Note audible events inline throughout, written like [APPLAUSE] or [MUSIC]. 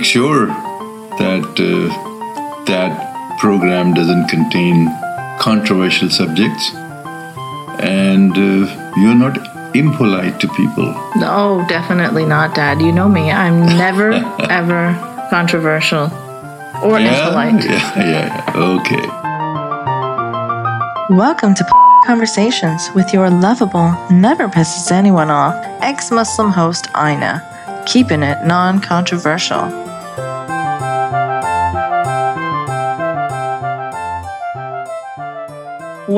make sure that uh, that program doesn't contain controversial subjects and uh, you're not impolite to people. No, definitely not, Dad. You know me. I'm never, [LAUGHS] ever controversial or yeah, impolite. Yeah, yeah, yeah. Okay. Welcome to Conversations with your lovable, never pisses anyone off, ex Muslim host Ina, keeping it non controversial.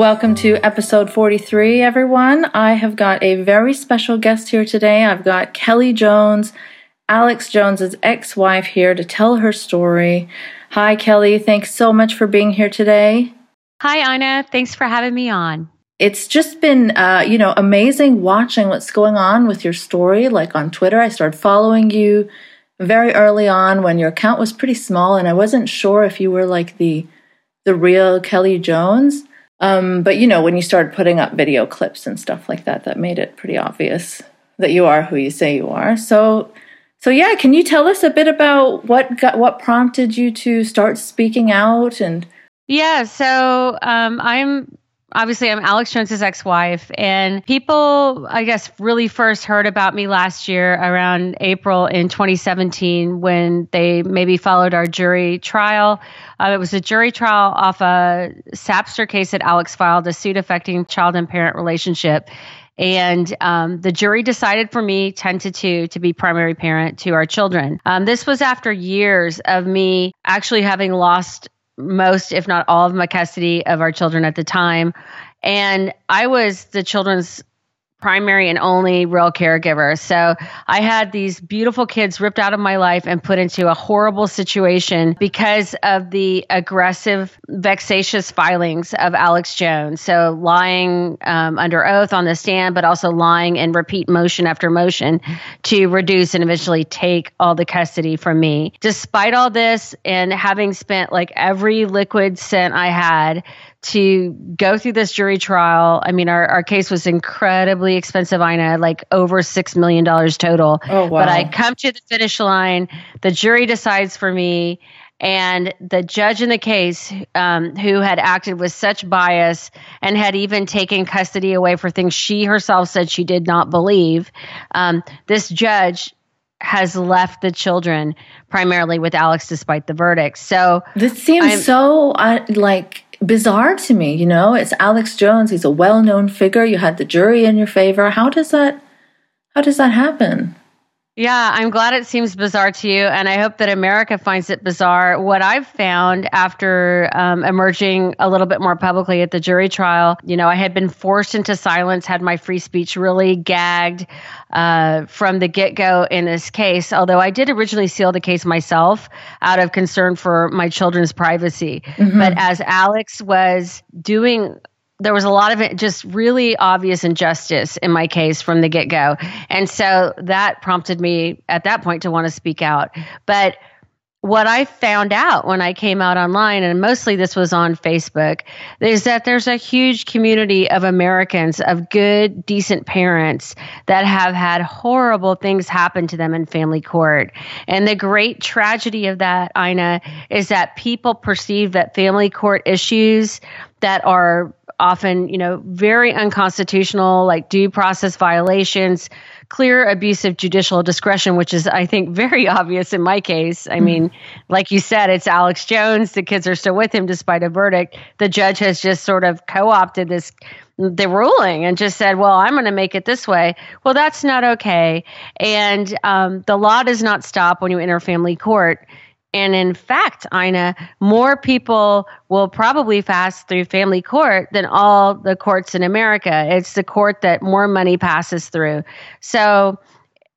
Welcome to episode 43, everyone. I have got a very special guest here today. I've got Kelly Jones, Alex Jones's ex wife, here to tell her story. Hi, Kelly. Thanks so much for being here today. Hi, Ina. Thanks for having me on. It's just been, uh, you know, amazing watching what's going on with your story. Like on Twitter, I started following you very early on when your account was pretty small, and I wasn't sure if you were like the the real Kelly Jones. Um, but you know, when you started putting up video clips and stuff like that, that made it pretty obvious that you are who you say you are. So, so yeah, can you tell us a bit about what got, what prompted you to start speaking out and? Yeah, so um, I'm obviously I'm Alex Jones's ex-wife and people I guess really first heard about me last year around April in 2017 when they maybe followed our jury trial. Uh, it was a jury trial off a SAPCR case that Alex filed, a suit affecting child and parent relationship. And um, the jury decided for me 10 to 2 to be primary parent to our children. Um, this was after years of me actually having lost most, if not all, of my custody of our children at the time. And I was the children's primary and only real caregiver. So I had these beautiful kids ripped out of my life and put into a horrible situation because of the aggressive, vexatious filings of Alex Jones. So lying um, under oath on the stand, but also lying in repeat motion after motion to reduce and eventually take all the custody from me. Despite all this and having spent like every liquid cent I had to go through this jury trial. I mean, our, our case was incredibly expensive, Ina, like over $6 million total. Oh, wow. But I come to the finish line. The jury decides for me. And the judge in the case, um, who had acted with such bias and had even taken custody away for things she herself said she did not believe, um, this judge has left the children primarily with Alex despite the verdict. So this seems I'm, so uh, like bizarre to me. You know, it's Alex Jones. He's a well-known figure. You had the jury in your favor. How does that? How does that happen? Yeah, I'm glad it seems bizarre to you, and I hope that America finds it bizarre. What I've found after um, emerging a little bit more publicly at the jury trial, you know, I had been forced into silence, had my free speech really gagged uh, from the get go in this case. Although I did originally seal the case myself out of concern for my children's privacy. Mm-hmm. But as Alex was doing there was a lot of it just really obvious injustice in my case from the get go. And so that prompted me at that point to want to speak out. But what I found out when I came out online, and mostly this was on Facebook, is that there's a huge community of Americans, of good, decent parents that have had horrible things happen to them in family court. And the great tragedy of that, Ina, is that people perceive that family court issues that are often, you know, very unconstitutional, like due process violations, clear abuse of judicial discretion, which is, I think, very [LAUGHS] obvious in my case. I mean, like you said, it's Alex Jones. The kids are still with him despite a verdict. The judge has just sort of co opted this the ruling and just said, well, I'm going to make it this way. Well, that's not okay. And um, the law does not stop when you enter family court. And in fact, Ina, more people will probably fast through family court than all the courts in America. It's the court that more money passes through. So,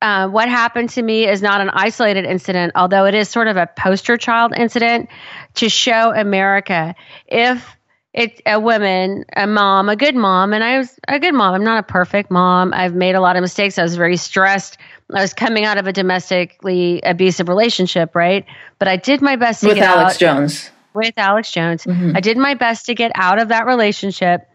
uh, what happened to me is not an isolated incident, although it is sort of a poster child incident to show America if it's a woman, a mom, a good mom, and I was a good mom. I'm not a perfect mom. I've made a lot of mistakes. I was very stressed. I was coming out of a domestically abusive relationship, right? But I did my best to with get Alex out, Jones. With Alex Jones, mm-hmm. I did my best to get out of that relationship,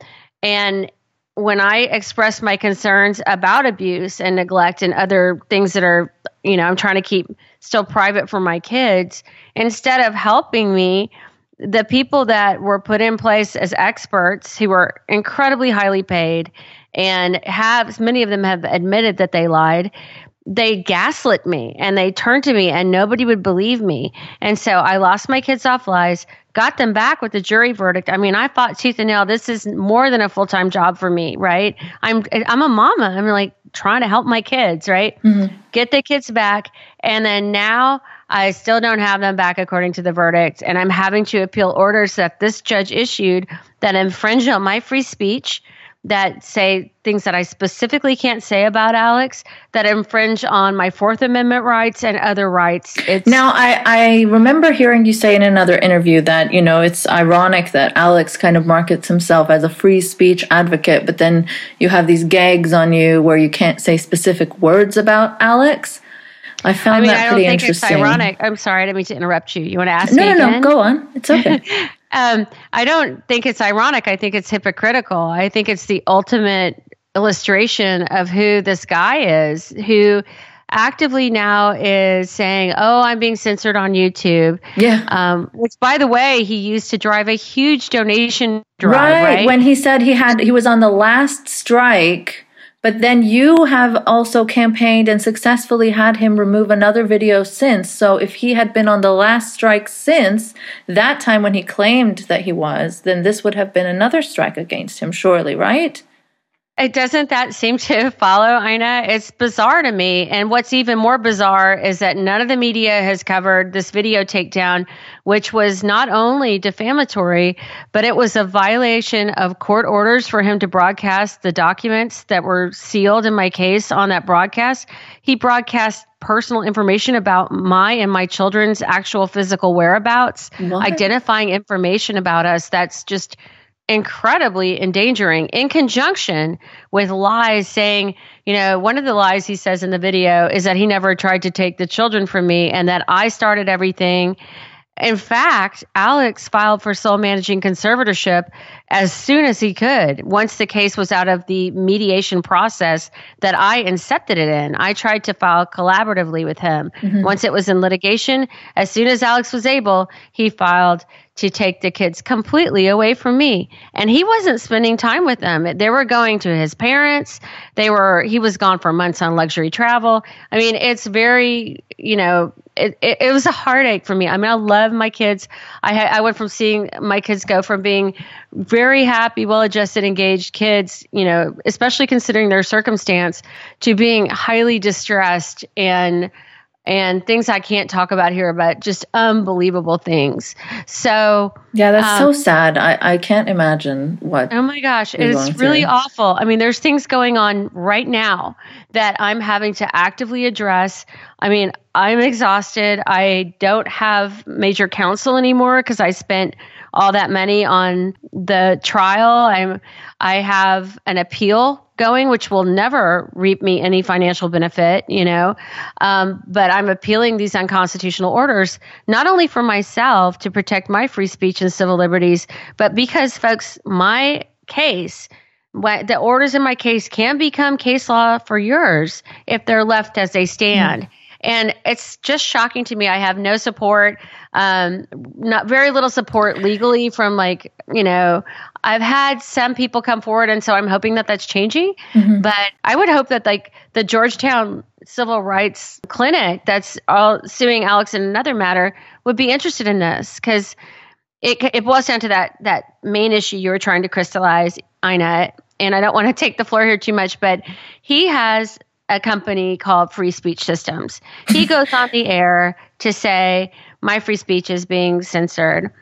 and when I expressed my concerns about abuse and neglect and other things that are, you know, I'm trying to keep still private for my kids, instead of helping me, the people that were put in place as experts who were incredibly highly paid and have many of them have admitted that they lied they gaslit me and they turned to me and nobody would believe me and so i lost my kids off lies got them back with the jury verdict. I mean, I fought tooth and nail. This is more than a full time job for me, right? I'm I'm a mama. I'm like trying to help my kids, right? Mm-hmm. Get the kids back, and then now I still don't have them back according to the verdict, and I'm having to appeal orders that this judge issued that infringe on my free speech that say things that I specifically can't say about Alex that infringe on my Fourth Amendment rights and other rights. It's now I, I remember hearing you say in another interview that, you know, it's ironic that Alex kind of markets himself as a free speech advocate, but then you have these gags on you where you can't say specific words about Alex. I found I mean, that pretty interesting. It's ironic. I'm sorry, I didn't mean to interrupt you. You want to ask? No, no, no, go on. It's okay. [LAUGHS] Um, I don't think it's ironic. I think it's hypocritical. I think it's the ultimate illustration of who this guy is, who actively now is saying, "Oh, I'm being censored on YouTube." Yeah. Um, which, by the way, he used to drive a huge donation drive. Right. right. When he said he had, he was on the last strike but then you have also campaigned and successfully had him remove another video since. So if he had been on the last strike since that time when he claimed that he was, then this would have been another strike against him, surely, right? It doesn't that seem to [LAUGHS] follow, Ina? It's bizarre to me. And what's even more bizarre is that none of the media has covered this video takedown, which was not only defamatory, but it was a violation of court orders for him to broadcast the documents that were sealed in my case on that broadcast. He broadcast personal information about my and my children's actual physical whereabouts, what? identifying information about us that's just incredibly endangering in conjunction with lies saying, you know, one of the lies he says in the video is that he never tried to take the children from me and that I started everything. In fact, Alex filed for sole managing conservatorship as soon as he could. Once the case was out of the mediation process that I incepted it in, I tried to file collaboratively with him. Mm-hmm. Once it was in litigation, as soon as Alex was able, he filed to take the kids completely away from me. And he wasn't spending time with them. They were going to his parents. They were, he was gone for months on luxury travel. I mean, it's very, you know, it, it, it was a heartache for me. I mean, I love my kids. I, I went from seeing my kids go from being very happy, well adjusted, engaged kids, you know, especially considering their circumstance, to being highly distressed and, and things I can't talk about here, but just unbelievable things. So yeah, that's um, so sad. I, I can't imagine what. Oh my gosh, it's really awful. I mean, there's things going on right now that I'm having to actively address. I mean, I'm exhausted. I don't have major counsel anymore because I spent all that money on the trial. I'm I have an appeal going, which will never reap me any financial benefit, you know. Um, but I'm appealing these unconstitutional orders, not only for myself to protect my free speech and civil liberties, but because, folks, my case, what, the orders in my case can become case law for yours if they're left as they stand. Mm. And it's just shocking to me. I have no support, um, not very little support legally from like, you know, I've had some people come forward, and so I'm hoping that that's changing. Mm-hmm. But I would hope that like the Georgetown Civil Rights Clinic that's all suing Alex in another matter would be interested in this because it it boils down to that that main issue you were trying to crystallize, Ina. And I don't want to [LAUGHS] take the floor here too much, but he has a company called Free Speech Systems. He [LAUGHS] goes on the air to say my free speech is being censored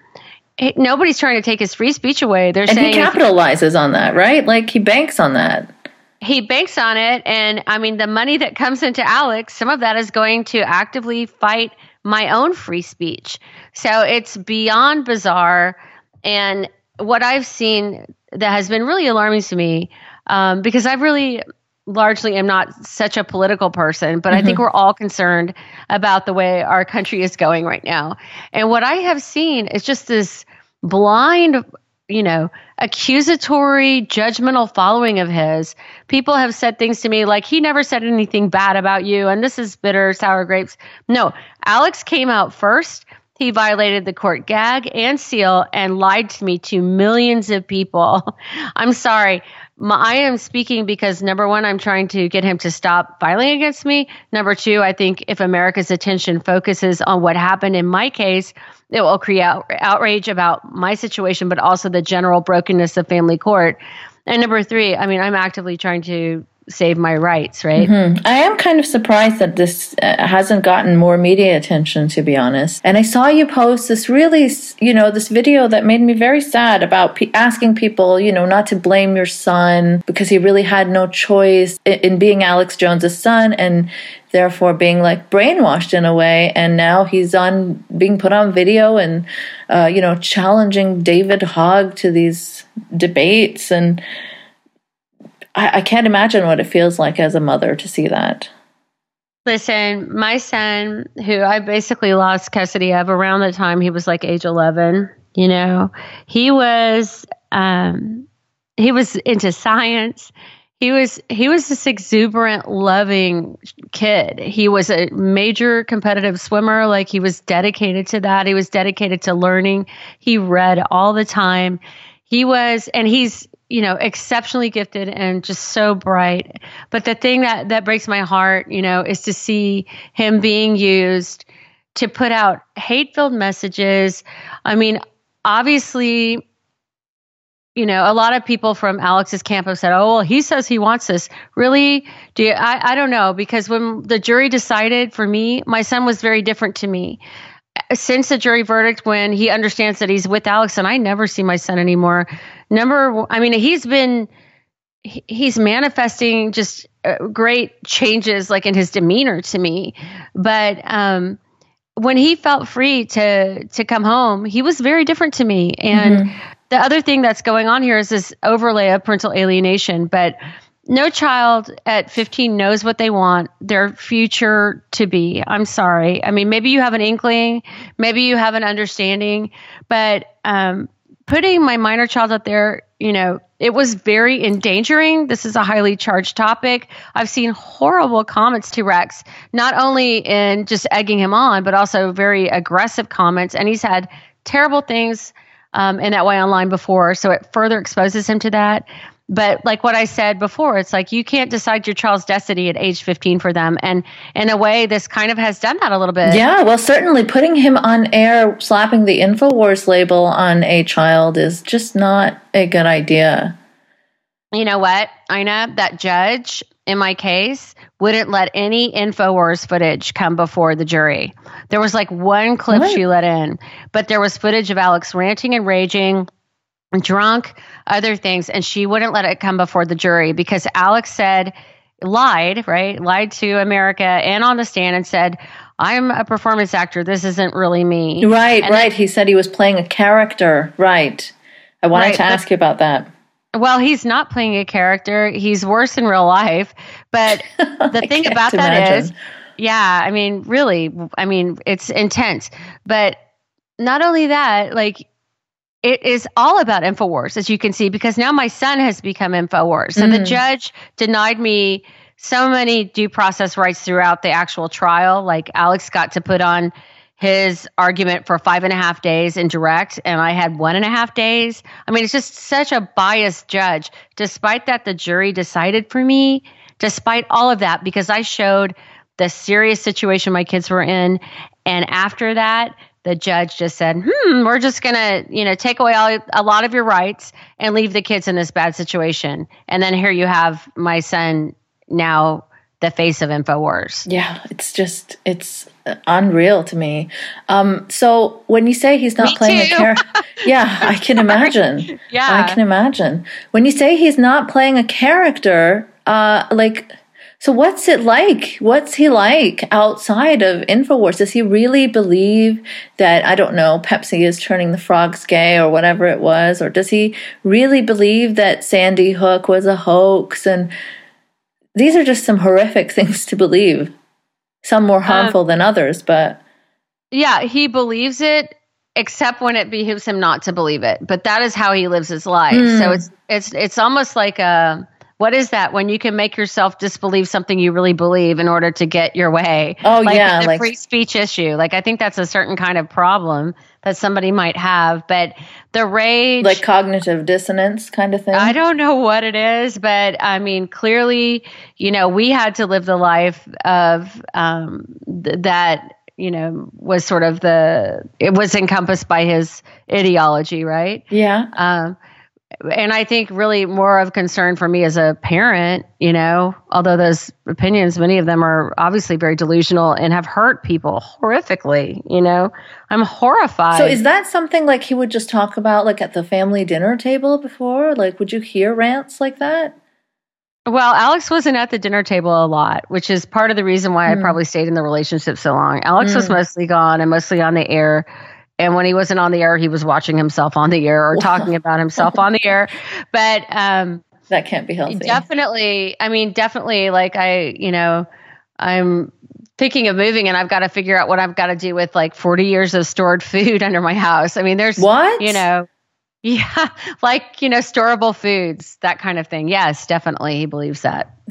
nobody's trying to take his free speech away. They're and saying he capitalizes on that, right? Like he banks on that. He banks on it, and I mean the money that comes into Alex, some of that is going to actively fight my own free speech. So it's beyond bizarre, and what I've seen that has been really alarming to me, um, because I really largely am not such a political person, but mm-hmm. I think mm-hmm. we're all concerned about the way our country is going right now. And what I have seen is just this blind you know, accusatory, judgmental following of his. People have said things to me like, he never said anything bad about you, and this is bitter, sour grapes. No, Alex came out first. He violated the court gag and seal and lied to me to millions of people. [LAUGHS] I'm sorry. My, I am speaking because number one, I'm trying to get him to stop filing against me. Number two, I think if America's attention focuses on what happened in my case, it will create out, outrage about my situation, but also the general brokenness of family court. And number three, I mean, I'm actively trying to save my rights, right? Mm-hmm. I am kind of surprised that this uh, hasn't gotten more media attention, to be honest. And I saw you post this really, you know, this video that made me very sad about pe- asking people, you know, not to blame your son because he really had no choice in, in being Alex Jones's son and therefore being like brainwashed in a way. And now he's on being put on video and, uh, you know, challenging David Hogg to these debates and I, I can't imagine what it feels like as a mother to see that. Listen, my son, who I basically lost custody of around the time he was like age 11, you know, he was, um, he was into science. He was he was this exuberant, loving kid. He was a major competitive swimmer. Like he was dedicated to that. He was dedicated to learning. He read all the time. He was, and he's you know, exceptionally gifted and just so bright. But the thing that that breaks my heart, you know, is to see him being used to put out hate-filled messages. I mean, obviously you know, a lot of people from Alex's camp have said, "Oh, well, he says he wants this." Really? Do you, I? I don't know because when the jury decided for me, my son was very different to me since the jury verdict when he understands that he's with Alex and I never see my son anymore. Number I mean he's been he's manifesting just uh, great changes like in his demeanor to me. But um when he felt free to to come home, he was very different to me. And mm-hmm. the other thing that's going on here is this overlay of parental alienation, but no child at 15 knows what they want their future to be. I'm sorry. I mean, maybe you have an inkling, maybe you have an understanding, but um, putting my minor child out there, you know, it was very endangering. This is a highly charged topic. I've seen horrible comments to Rex, not only in just egging him on, but also very aggressive comments. And he's had terrible things um, in that way online before. So it further exposes him to that. But like what I said before, it's like you can't decide your child's destiny at age 15 for them. And in a way, this kind of has done that a little bit. Yeah, well, certainly putting him on air, slapping the InfoWars label on a child is just not a good idea. You know what, Ina? That judge in my case wouldn't let any InfoWars footage come before the jury. There was like one clip what? she let in, but there was footage of Alex ranting and raging drunk, other things, and she wouldn't let it come before the jury because Alex said, lied, right? Lied to America and on the stand and said, I'm a performance actor. This isn't really me. Right, and right. Then, he said he was playing a character. Right. I wanted right, to ask but, you about that. Well, he's not playing a character. He's worse in real life. But [LAUGHS] the thing about that imagine. is, yeah, I mean, really, I mean, it's intense. But not only that, like it is all about InfoWars, as you can see, because now my son has become InfoWars. So mm. the judge denied me so many due process rights throughout the actual trial. Like Alex got to put on his argument for five and a half days in direct, and I had one and a half days. I mean, it's just such a biased judge. Despite that, the jury decided for me, despite all of that, because I showed the serious situation my kids were in. And after that, the judge just said, "Hmm, we're just going to, you know, take away all, a lot of your rights and leave the kids in this bad situation." And then here you have my son now the face of Infowars. Yeah, it's just it's unreal to me. Um, so when you say he's not me playing too. a character, [LAUGHS] yeah, I can imagine. yeah, I can imagine. When you say he's not playing a character, uh, like so what's it like? What's he like outside of InfoWars? Does he really believe that, I don't know, Pepsi is turning the frogs gay or whatever it was? Or does he really believe that Sandy Hook was a hoax? And these are just some horrific [LAUGHS] things to believe. Some more harmful um, than others, but. Yeah, he believes it except when it behooves him not to believe it. But that is how he lives his life. Mm. So it's it's it's almost like a what is that when you can make yourself disbelieve something you really believe in order to get your way? Oh, like yeah, the like- free speech issue. Like I think that's a certain kind of problem that somebody might have. But the rage, Like cognitive dissonance kind of thing. I don't know what it is, but I mean, clearly, you know, we had to live the life of um, th- that. You know, was sort of the it was encompassed by his ideology, right? Yeah. Um, and I think really more of concern for me as a parent, you know, although those opinions, many of them are obviously very delusional and have hurt people horrifically, you know, I'm horrified. So is that something like he would just talk about like at the family dinner table before? Like would you hear rants like that? well, Alex wasn't at the dinner table a lot, which is part of the reason why I Mm. probably stayed in the relationship so long. Alex was Mm. mostly gone and mostly on the air. And when he wasn't on the air, he was watching himself on the air or talking about himself on the air. But um, That can't be healthy. Definitely. I mean, definitely. Like I, you know, I'm thinking of moving, and I've got to figure out what I've got to do with like 40 years of stored food [LAUGHS] under my house. I mean, there's What? you know, [LAUGHS] yeah, like you know, storable foods, that kind of thing. Yes, definitely, he believes that. [LAUGHS]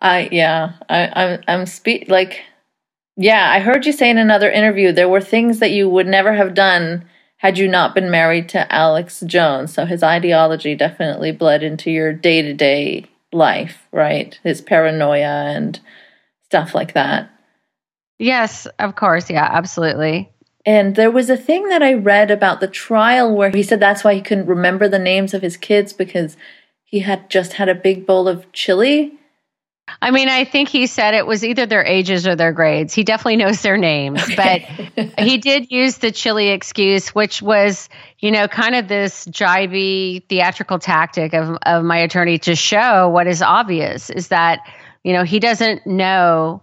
I yeah, I, I'm I'm spe- like yeah, I heard you say in another interview there were things that you would never have done had you not been married to Alex Jones. So his ideology definitely bled into your day to day life, right? His paranoia and stuff like that. Yes, of course. Yeah, absolutely. And there was a thing that I read about the trial where he said that's why he couldn't remember the names of his kids because he had just had a big bowl of chili. I mean, I think he said it was either their ages or their grades. He definitely knows their names, but [LAUGHS] he did use the chili excuse, which was, you know, kind of this jibey theatrical tactic of, of my attorney to show what is obvious is that, you know, he doesn't know,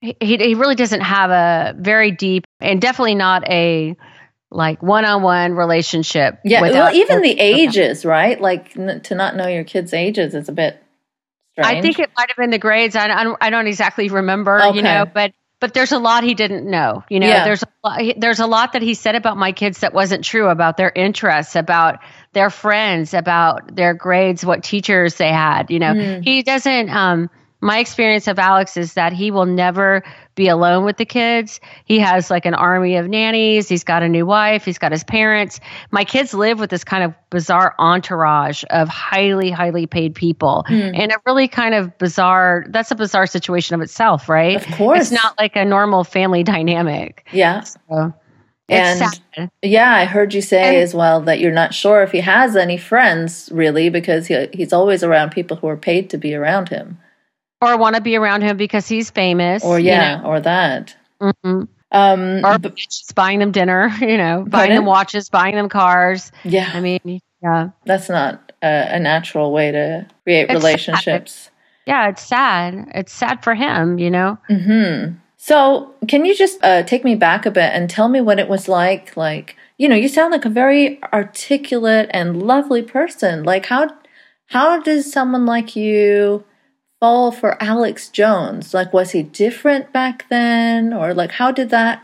he, he really doesn't have a very deep and definitely not a like one on one relationship. Yeah, well, even the ages, right? Like n- to not know your kids' ages is a bit strange. I think it might have been the grades. I, I, don't, I don't exactly remember, Okay. you know, but but there's a lot he didn't know. You know, Yeah. there's a lot, there's a lot that he said about my kids that wasn't true about their interests, about their friends, about their grades, what teachers they had. You know, Mm. he doesn't. Um, my experience of Alex is that he will never be alone with the kids. He has like an army of nannies. He's got a new wife. He's got his parents. My kids live with this kind of bizarre entourage of highly, highly paid people Hmm. and a really kind of bizarre, that's a bizarre situation of itself, right? Of course. It's not like a normal family [LAUGHS] dynamic. Yeah. So it's And- sad. Yeah, I heard you say And- as well that you're not sure if he has any friends really because he, he's always around people who are paid to be around him. Or want to be around him because he's famous. Or you yeah, or that. know. Mhm. Um Or b- just buying them dinner, [LAUGHS] you know, buying them watches, buying them cars. yeah, I mean, yeah. that's not a, a natural way to create It's sad. relationships. Yeah, it's sad. It's sad for him, you know? Hmm. So, can you just uh, take me back a bit and tell me what it was like? Like, you know, you sound like a very articulate and lovely person. Like, how how does someone like you fall for Alex Jones? Like, was he different back then, or like, how did that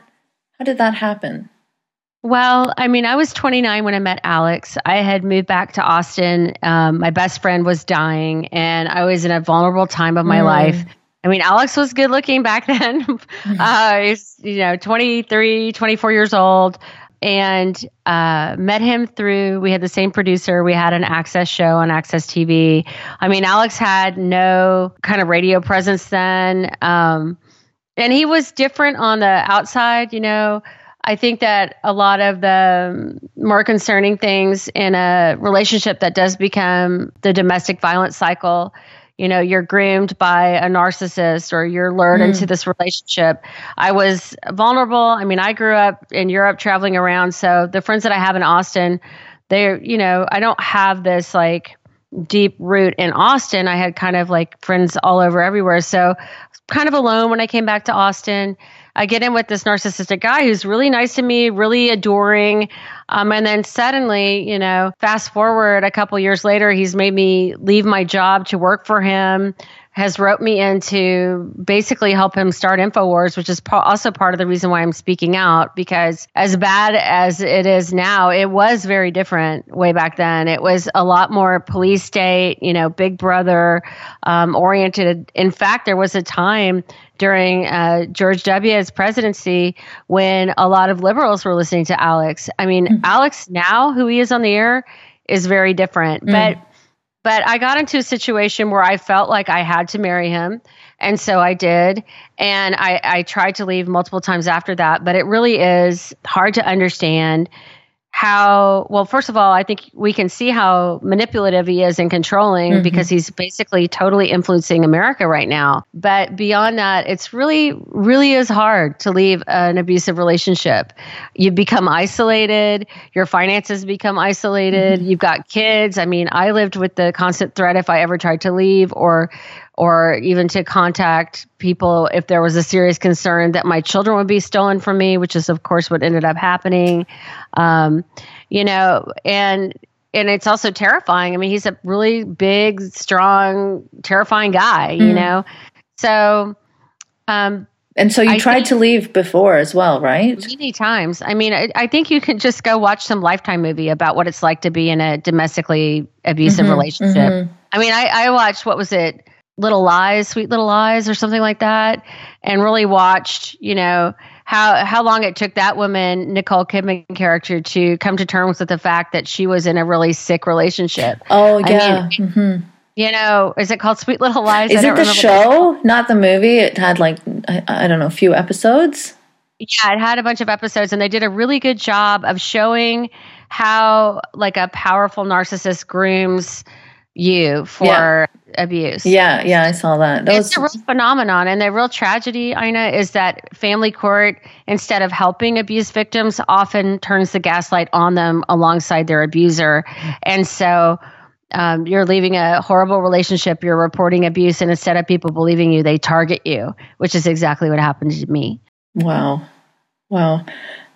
how did that happen? Well, I mean, I was 29 when I met Alex. I had moved back to Austin. Um, my best friend was dying, and I was in a vulnerable time of my Mm. life. I mean, Alex was good looking back [LAUGHS] then. [LAUGHS] uh, he's, you know, 23, 24 years old. And uh, met him through, we had the same producer. We had an Access show on Access TV. I mean, Alex had no kind of radio presence then. Um, and he was different on the outside, you know. I think that a lot of the um, more concerning things in a relationship that does become the domestic violence cycle, you know, you're groomed by a narcissist or you're lured Mm. into this relationship. I was vulnerable. I mean, I grew up in Europe traveling around. So the friends that I have in Austin, they're, you know, I don't have this like deep root in Austin. I had kind of like friends all over everywhere. So kind of alone when I came back to Austin. I get in with this narcissistic guy who's really nice to me, really adoring. Um, and then suddenly, you know, fast forward a couple years later, he's made me leave my job to work for him, has roped me in to basically help him start InfoWars, which is also part of the reason why I'm speaking out because as bad as it is now, it was very different way back then. It was a lot more police state, you know, big brother um, oriented. In fact, there was a time during uh, George W.'s presidency when a lot of liberals were listening to Alex. I mean, mm-hmm. Alex now, who he is on the air, is very different. Mm. But but I got into a situation where I felt like I had to marry him. And so I did. And I, I tried to leave multiple times after that. But it really is hard to understand how well first of all i think we can see how manipulative he is and controlling mm-hmm. because he's basically totally influencing america right now. But beyond that it's really really is hard to leave an abusive relationship. You become isolated. Your finances become isolated. Mm-hmm. you've got kids. I mean i lived with the constant threat if i ever tried to leave or or even to contact people if there was a serious concern that my children would be stolen from me, which is, of course, what ended up happening. Um, you know, and and it's also terrifying. I mean, he's a really big, strong, terrifying guy. Mm. You know, so. Um, and so you I tried to leave before as well, right? Many times. I mean, I, I, think you can just go watch some Lifetime movie about what it's like to be in a domestically abusive mm-hmm, relationship. Mm-hmm. I mean, I, I watched what was it? Little Lies, Sweet Little Lies, or something like that, and really watched, you know, how how long it took that woman, Nicole Kidman character, to come to terms with the fact that she was in a really sick relationship. Oh yeah. I mean, mm-hmm. You know, is it called Sweet Little Lies? Is it the show, not the movie? It had like I, I don't know, a few episodes. Yeah, it had a bunch of episodes, and they did a really good job of showing how like a powerful narcissist grooms you for yeah. abuse. Yeah, yeah, I saw that. that it's was... a real phenomenon. And the real tragedy, Ina, is that family court, instead of helping abuse victims, often turns the gaslight on them alongside their abuser. And so um, you're leaving a horrible relationship, you're reporting abuse, and instead of people believing you, they target you, which is exactly what happened to me. Wow. Wow.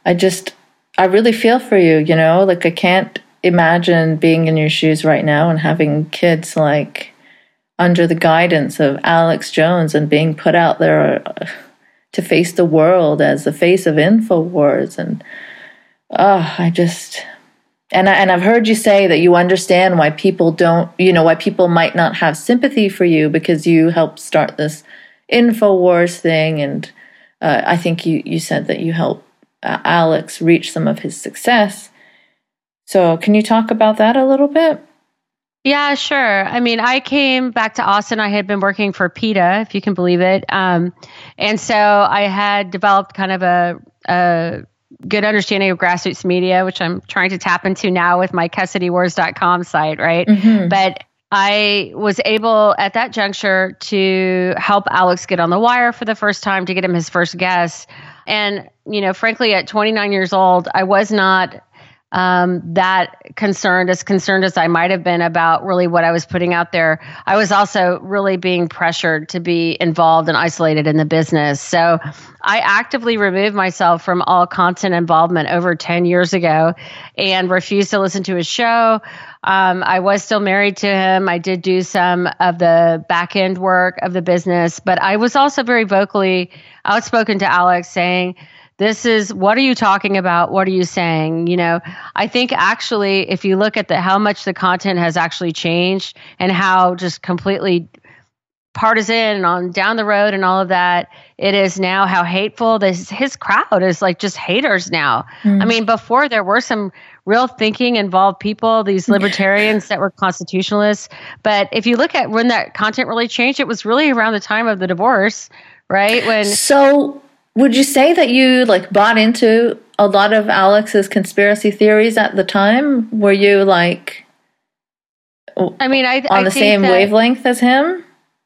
I just, I really feel for you, you know, like I can't imagine being in your shoes right now and having kids like under the guidance of Alex Jones and being put out there uh, to face the world as the face of InfoWars. And oh, I just. And, I, and I've heard you say that you understand why people don't, you know, why people might not have sympathy for you because you helped start this InfoWars thing. And uh, I think you, you said that you helped uh, Alex reach some of his success. So, can you talk about that a little bit? Yeah, sure. I mean, I came back to Austin. I had been working for PETA, if you can believe it. Um, and so I had developed kind of a, a good understanding of grassroots media, which I'm trying to tap into now with my CustodyWars.com site, right? Mm-hmm. But I was able at that juncture to help Alex get on the wire for the first time to get him his first guest. And, you know, frankly, at 29 years old, I was not um, that concerned, as concerned as I might have been about really what I was putting out there. I was also really being pressured to be involved and isolated in the business. So I actively removed myself from all content involvement over 10 years ago and refused to listen to his show. Um, I was still married to him. I did do some of the back end work of the business, but I was also very vocally outspoken to Alex saying, this is what are you talking about? What are you saying? You know i think actually if you look at the how much the content has actually changed and how just completely partisan and on down the road and all of that it is now how hateful this his crowd is like just haters now. Mm. i mean before there were some real thinking involved people these libertarians that were constitutionalists. But if you look at when that content really changed it was really around the time of the divorce right? When so would you say that you like bought into a lot of Alex's conspiracy theories at the time? Were you like I mean, I on I the same wavelength as him?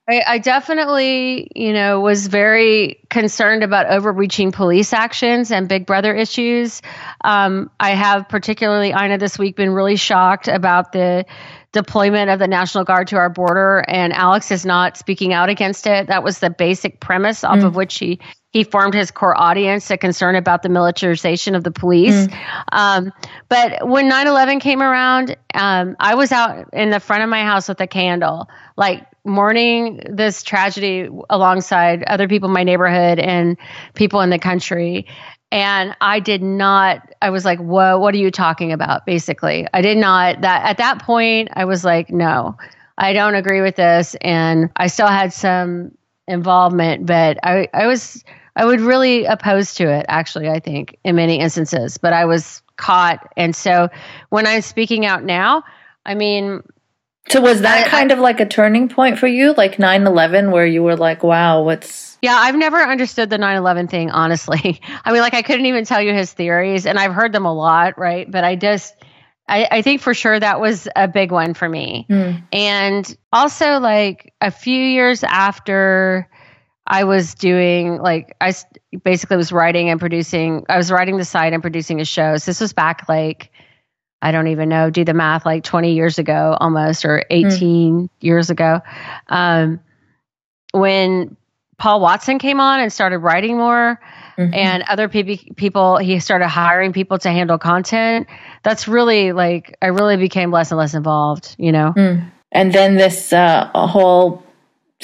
I, I, definitely, you know, was very concerned about overreaching police actions and Big Brother issues. Um, I have particularly, Ina, this week been really shocked about the deployment of the National Guard to our border, and Alex is not speaking out against it. That was the basic premise off mm. of which he he formed his core audience, a concern about the militarization of the police. Mm. Um, but when 9 11 came around, um, I was out in the front of my house with a candle, like mourning this tragedy alongside other people in my neighborhood and people in the country. And I did not, I was like, whoa, what are you talking about? Basically, I did not, that at that point, I was like, no, I don't agree with this. And I still had some involvement, but I, I was, I would really oppose to it, actually, I think, in many instances, but I was caught. And so when I'm speaking out now, I mean, so was that I, kind of like a turning point for you, like 9/11 where you were like, "Wow, what's Yeah, I've never understood the 9/11 thing, honestly. [LAUGHS] I mean, like I couldn't even tell you his theories and I've heard them a lot, right? But I just I, I think for sure that was a big one for me. Mm. And also like a few years after I was doing like I basically was writing and producing I was writing the site and producing a show. So this was back like I don't even know, do the math like 20 years ago almost or 18 mm. years ago. Um, when Paul Watson came on and started writing more mm-hmm. and other people, people, he started hiring people to handle content. That's really like, I really became less and less involved, you know? Mm. And then this uh, whole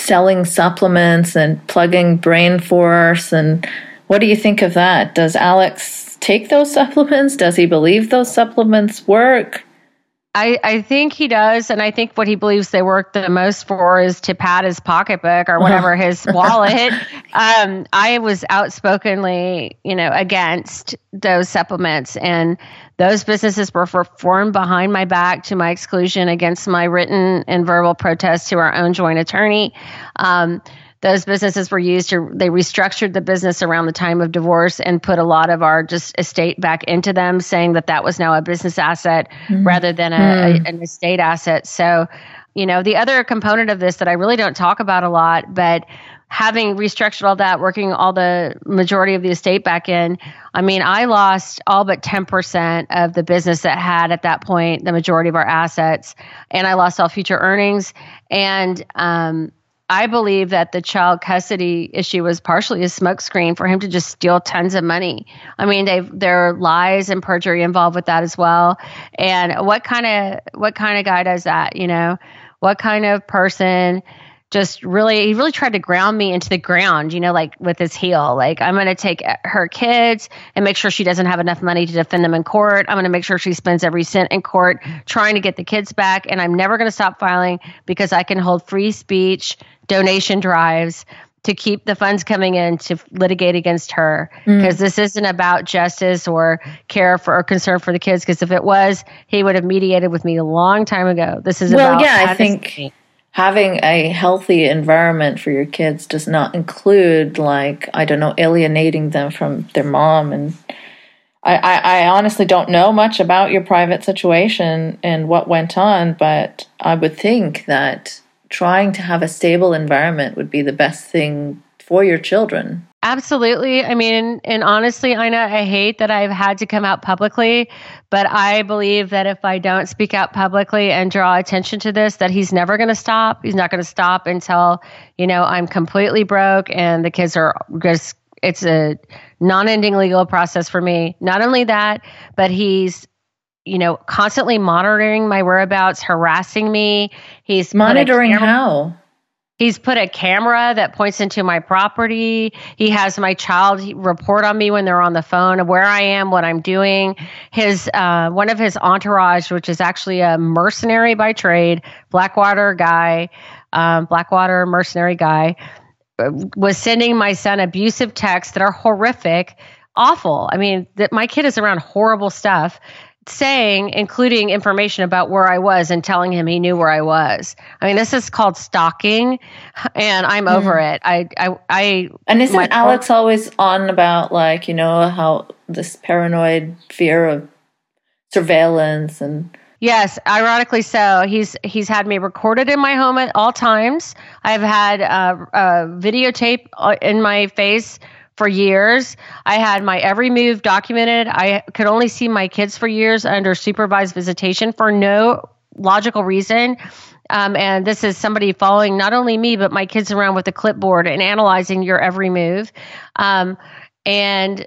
selling supplements and plugging brain force and what do you think of that? Does Alex take those [LAUGHS] supplements? Does he believe those supplements work? I, I think he does, and I think what he believes they work the most for is to pad his pocketbook or whatever [LAUGHS] his wallet. Um, I was outspokenly, you know, against those supplements, and those businesses were formed behind my back to my exclusion against my written and verbal protest to our own joint attorney. Um, those businesses were used to they restructured the business around the time of divorce and put a lot of our just estate back into them saying that that was now a business asset mm-hmm. rather than a, mm. a, an estate asset so you know the other component of this that i really don't talk about a lot but having restructured all that working all the majority of the estate back in i mean i lost all but 10% of the business that had at that point the majority of our assets and i lost all future earnings and um, I believe that the child custody issue was partially a smokescreen for him to just steal tons of money. I mean, they there are lies and perjury involved with that as well. And what kind of what kind of guy does that? You know, what kind of person? Just really he really tried to ground me into the ground you know like with his heel. Like i'm going to take her kids and make sure she doesn't have enough money to defend them in court. I'm going to make sure she spends every cent in court trying to get the kids back and i'm never going to stop filing because i can hold free speech donation drives to keep the funds coming in to litigate against her. Because mm. this isn't about justice or care for or concern for the kids because if it was he would have mediated with me a long time ago. This is well about yeah i think having a healthy environment for your kids does not include like i don't know alienating them from their mom and I, I, honestly don't know much about your private situation and what went on but i would think that trying to have a stable environment would be the best thing for your children Absolutely. I mean, and honestly, Ina, I hate that I've had to come out publicly, but I believe that if I don't speak out publicly and draw attention to this, that he's never going to stop. He's not going to stop until, you know, I'm completely broke and the kids are just, it's a non ending legal process for me. Not only that, but he's, you know, constantly monitoring my whereabouts, harassing me. He's monitoring how? He's put a camera that points into my property. He has my child report on me when they're on the phone where I am, what I'm doing. His uh, one of his entourage, which is actually a mercenary by trade, Blackwater guy, um, Blackwater mercenary guy, was sending my son abusive texts that are horrific, awful. I mean, that my kid is around horrible stuff saying, including information about where I was and telling him he knew where I was. I mean, this is called stalking, and I'm mm. over it. I, I, I. And isn't my, Alex always on about like you know how this paranoid fear of surveillance and. Yes, ironically so. He's he's had me recorded in my home at all times. I've had uh, uh, videotape uh, in my face for years. I had my every move documented. I could only see my kids for years under supervised visitation for no logical reason. Um, and this is somebody following not only me, but my kids around with a clipboard and analyzing your every move. Um, and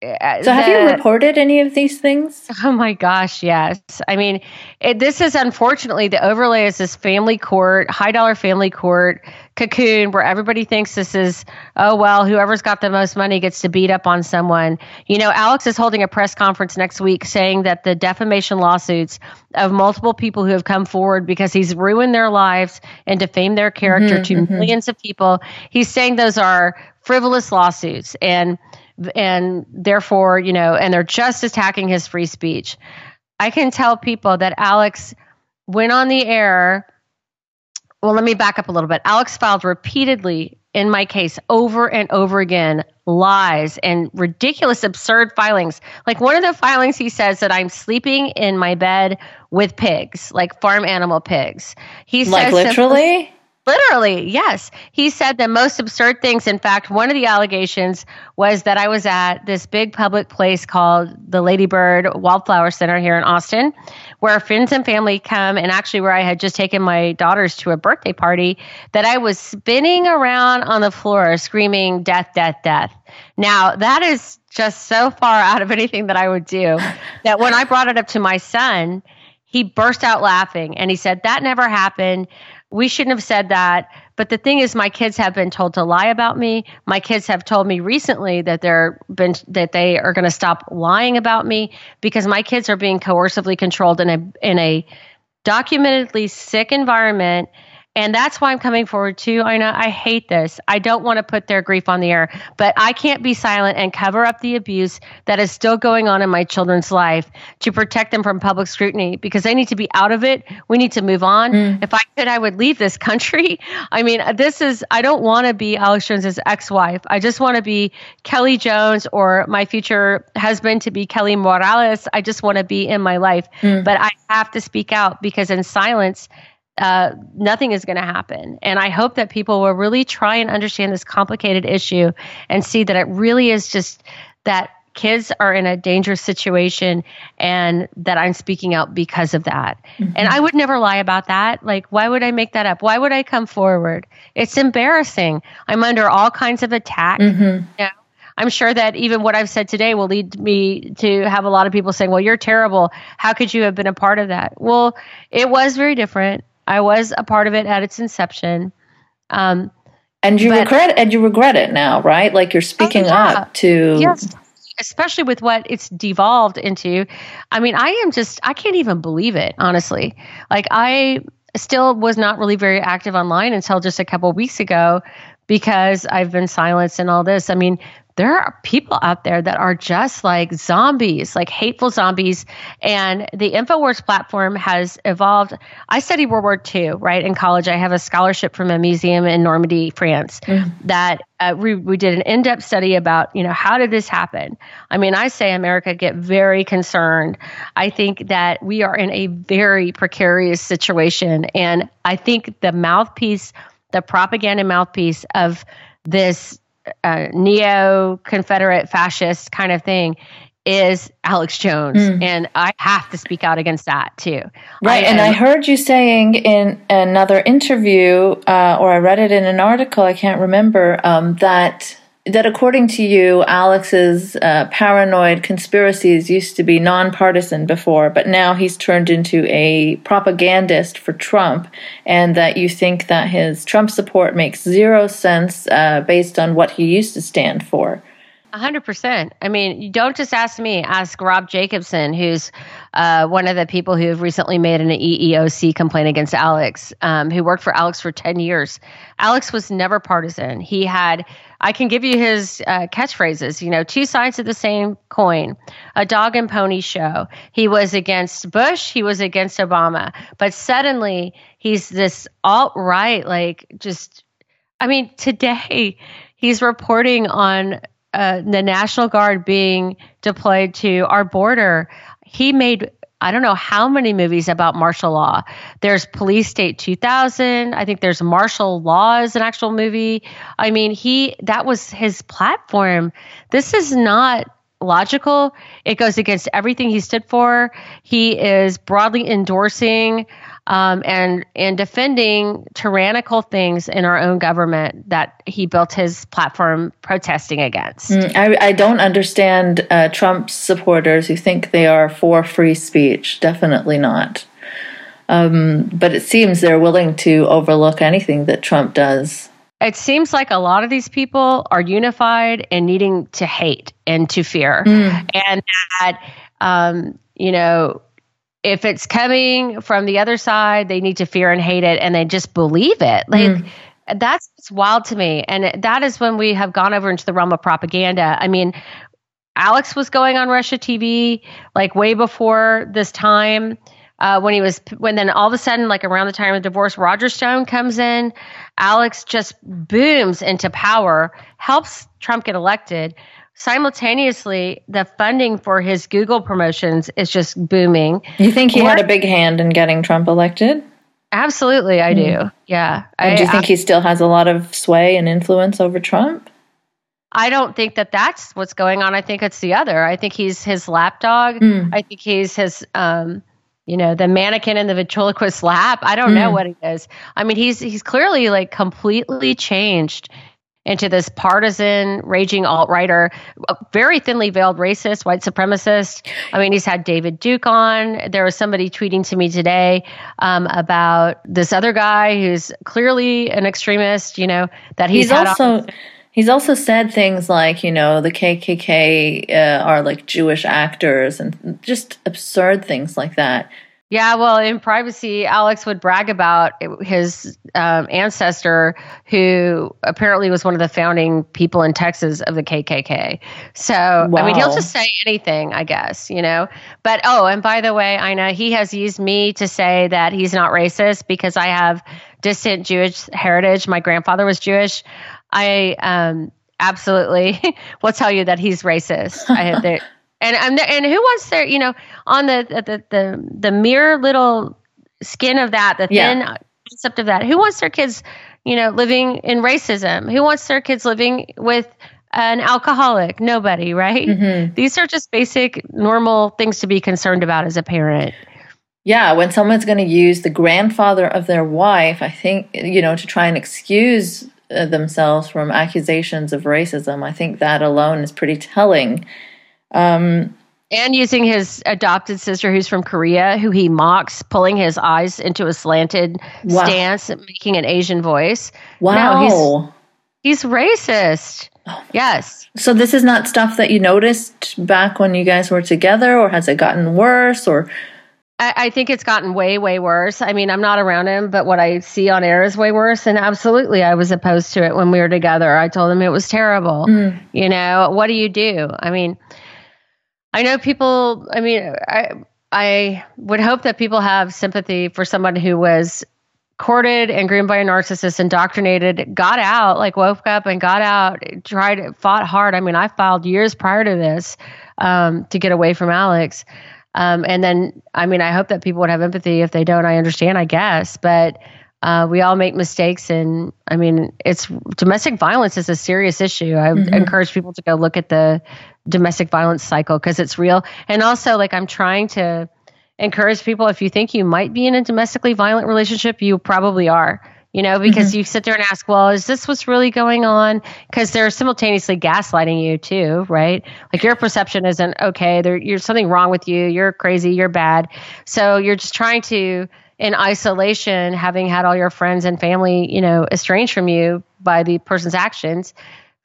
uh, so, have the, you reported any of these things? [LAUGHS] Oh my gosh, yes. I mean, it, this is unfortunately the overlay is this family court, high dollar family court cocoon where everybody thinks this is, oh, well, whoever's got the most money gets to beat up on someone. You know, Alex is holding a press conference next week saying that the defamation lawsuits of multiple people who have come forward because he's ruined their lives and defamed their character mm-hmm, to mm-hmm. millions of people, he's saying those are frivolous lawsuits. And and therefore, you know, and they're just attacking his free speech. I can tell people that Alex went on the air. Well, let me back up a little bit. Alex filed repeatedly in my case over and over again lies and ridiculous, absurd filings. Like one of the filings, he says that I'm sleeping in my bed with pigs, like farm animal pigs. He like says literally. Literally, yes. He said the most absurd things. In fact, one of the allegations was that I was at this big public place called the Ladybird Wildflower Center here in Austin, where friends and family come, and actually where I had just taken my daughters to a birthday party, that I was spinning around on the floor screaming, Death, death, death. Now, that is just so far out of anything that I would do [LAUGHS] that when I brought it up to my son, he burst out laughing and he said, That never happened we shouldn't have said that. But the thing is, my kids have been told to lie about me. My kids have told me recently that they're been that they are going to stop lying about me because my kids are being coercively controlled in a in a documentedly sick environment and that's why I'm coming forward too. I know I hate this. I don't want to put their grief on the air, but I can't be silent and cover up the abuse that is still going on in my children's life to protect them from public scrutiny because they need to be out of it. We need to move on. Mm. If I could, I would leave this country. [LAUGHS] I mean, this is, I don't want to be Alex Jones's ex wife. I just want to be Kelly Jones or my future husband to be Kelly Morales. I just want to be in my life. Mm. But I have to speak out because in silence, uh, nothing is going to happen. And I hope that people will really try and understand this complicated issue and see that it really is just that kids are in a dangerous situation and that I'm speaking out because of that. Mm-hmm. And I would never lie about that. Like, why would I make that up? Why would I come forward? It's embarrassing. I'm under all kinds of attack. Mm-hmm. You know? I'm sure that even what I've said today will lead me to have a lot of people saying, well, you're terrible. How could you have been a part of that? Well, it was very different. I was a part of it at its inception. Um, and you but, regret and you regret it now, right? Like you're speaking oh, yeah. up to yes, especially with what it's devolved into. I mean, I am just I can't even believe it, honestly. Like I still was not really very active online until just a couple weeks ago because I've been silenced and all this. I mean, there are people out there that are just like zombies, like hateful zombies. And the InfoWars platform has evolved. I studied World War II, right, in college. I have a scholarship from a museum in Normandy, France, mm. that uh, we, we did an in-depth study about, you know, how did this happen? I mean, I say America get very concerned. I think that we are in a very precarious situation. And I think the mouthpiece, the propaganda mouthpiece of this uh, neo Confederate fascist kind of thing is Alex Jones. Mm. And I have to speak out against that too. Right. I, and I heard you saying in another interview, uh, or I read it in an article, I can't remember, um, that that according to you, Alex's uh, paranoid conspiracies used to be nonpartisan before, but now he's turned into a propagandist for Trump, and that you think that his Trump support makes zero sense uh, based on what he used to stand for. A hundred percent. I mean, don't just ask me. Ask Rob Jacobson, who's uh, one of the people who have recently made an EEOC complaint against Alex, um, who worked for Alex for ten years. Alex was never partisan. He had. I can give you his uh, catchphrases. You know, two sides of the same coin. A dog and pony show. He was against Bush. He was against Obama. But suddenly, he's this alt right. Like, just. I mean, today he's reporting on uh, the National Guard being deployed to our border, he made I don't know how many movies about martial law. There's Police State 2000. I think there's Martial Law is an actual movie. I mean, he that was his platform. This is not logical. It goes against everything he stood for. He is broadly endorsing um, and and defending tyrannical things in our own government that he built his platform protesting against. Mm, I, I don't understand uh, Trump's supporters who think they are for free speech. Definitely not. Um, but it seems they're willing to overlook anything that Trump does. It seems like a lot of these people are unified and needing to hate and to fear, mm. and that um, you know if it's coming from the other side, they need to fear and hate it, and they just believe it. Like mm. that's wild to me, and that is when we have gone over into the realm of propaganda. I mean, Alex was going on Russia TV like way before this time. Uh, when he was, when then all of a sudden, like around the time of divorce, Roger Stone comes in. Alex just booms into power, helps Trump get elected. Simultaneously the funding for his google promotions is just booming. You think he or, had a big hand in getting trump elected? Absolutely i do. Hmm. yeah I, do you think I, he still has a lot of sway and influence over trump? I don't think that that's what's going on. I think it's the other. I think he's his lapdog. Mm. i think he's his um you know the mannequin in the ventriloquist lap i don't mm. know hmm. what he is i mean he's he's clearly like completely changed into this partisan, raging alt righter, very thinly veiled racist, white supremacist. I mean, he's had David Duke on. There was somebody tweeting to me today um, about this other guy who's clearly an extremist, you know, that he's, he's also. He's also said things like, you know, the KKK uh, are like Jewish actors and just absurd things like that. Yeah, well, in privacy, Alex would brag about his um, ancestor, who apparently was one of the founding people in Texas of the KKK. So, wow. I mean, he'll just say anything, I guess, you know. But oh, and by the way, I know he has used me to say that he's not racist because I have distant Jewish heritage. My grandfather was Jewish. I um, absolutely [LAUGHS] will tell you that he's racist. I, [LAUGHS] and and and who wants their you know on the the the the mere little skin of that, the thin yeah. concept of that. Who wants their kids, you know, living in racism? Who wants their kids living with an alcoholic? Nobody, right? Mm-hmm. These are just basic, normal things to be concerned about as a parent. Yeah, when someone's going to use the grandfather of their wife, I think, you know, to try and excuse themselves from accusations of racism, I think that alone is pretty telling. Um, and using his adopted sister who's from Korea, who he mocks, pulling his eyes into a slanted wow. stance, making an Asian voice. Wow. No, he's, he's racist. Oh. Yes. So this is not stuff that you noticed back when you guys were together, or has it gotten worse? Or I, I think it's gotten way, way worse. I mean, I'm not around him, but what I see on air is way worse. And absolutely, I was opposed to it when we were together. I told him it was terrible. Mm. You know, what do you do? I mean, I know people. I mean, I I would hope that people have sympathy for someone who was courted and groomed by a narcissist, indoctrinated, got out, like woke up and got out, tried, fought hard. I mean, I filed years prior to this um, to get away from Alex. Um, and then, I mean, I hope that people would have empathy. If they don't, I understand, I guess. But uh, we all make mistakes, and I mean, it's domestic violence is a serious issue. I mm-hmm. encourage people to go look at the domestic violence cycle because it's real. And also, like, I'm trying to encourage people if you think you might be in a domestically violent relationship, you probably are. You know, because mm-hmm. you sit there and ask, well, is this what's really going on? Because they're simultaneously gaslighting you too, right? Like your perception isn't okay. There, you're something wrong with you. You're crazy. You're bad. So you're just trying to, in isolation, having had all your friends and family, you know, estranged from you by the person's actions,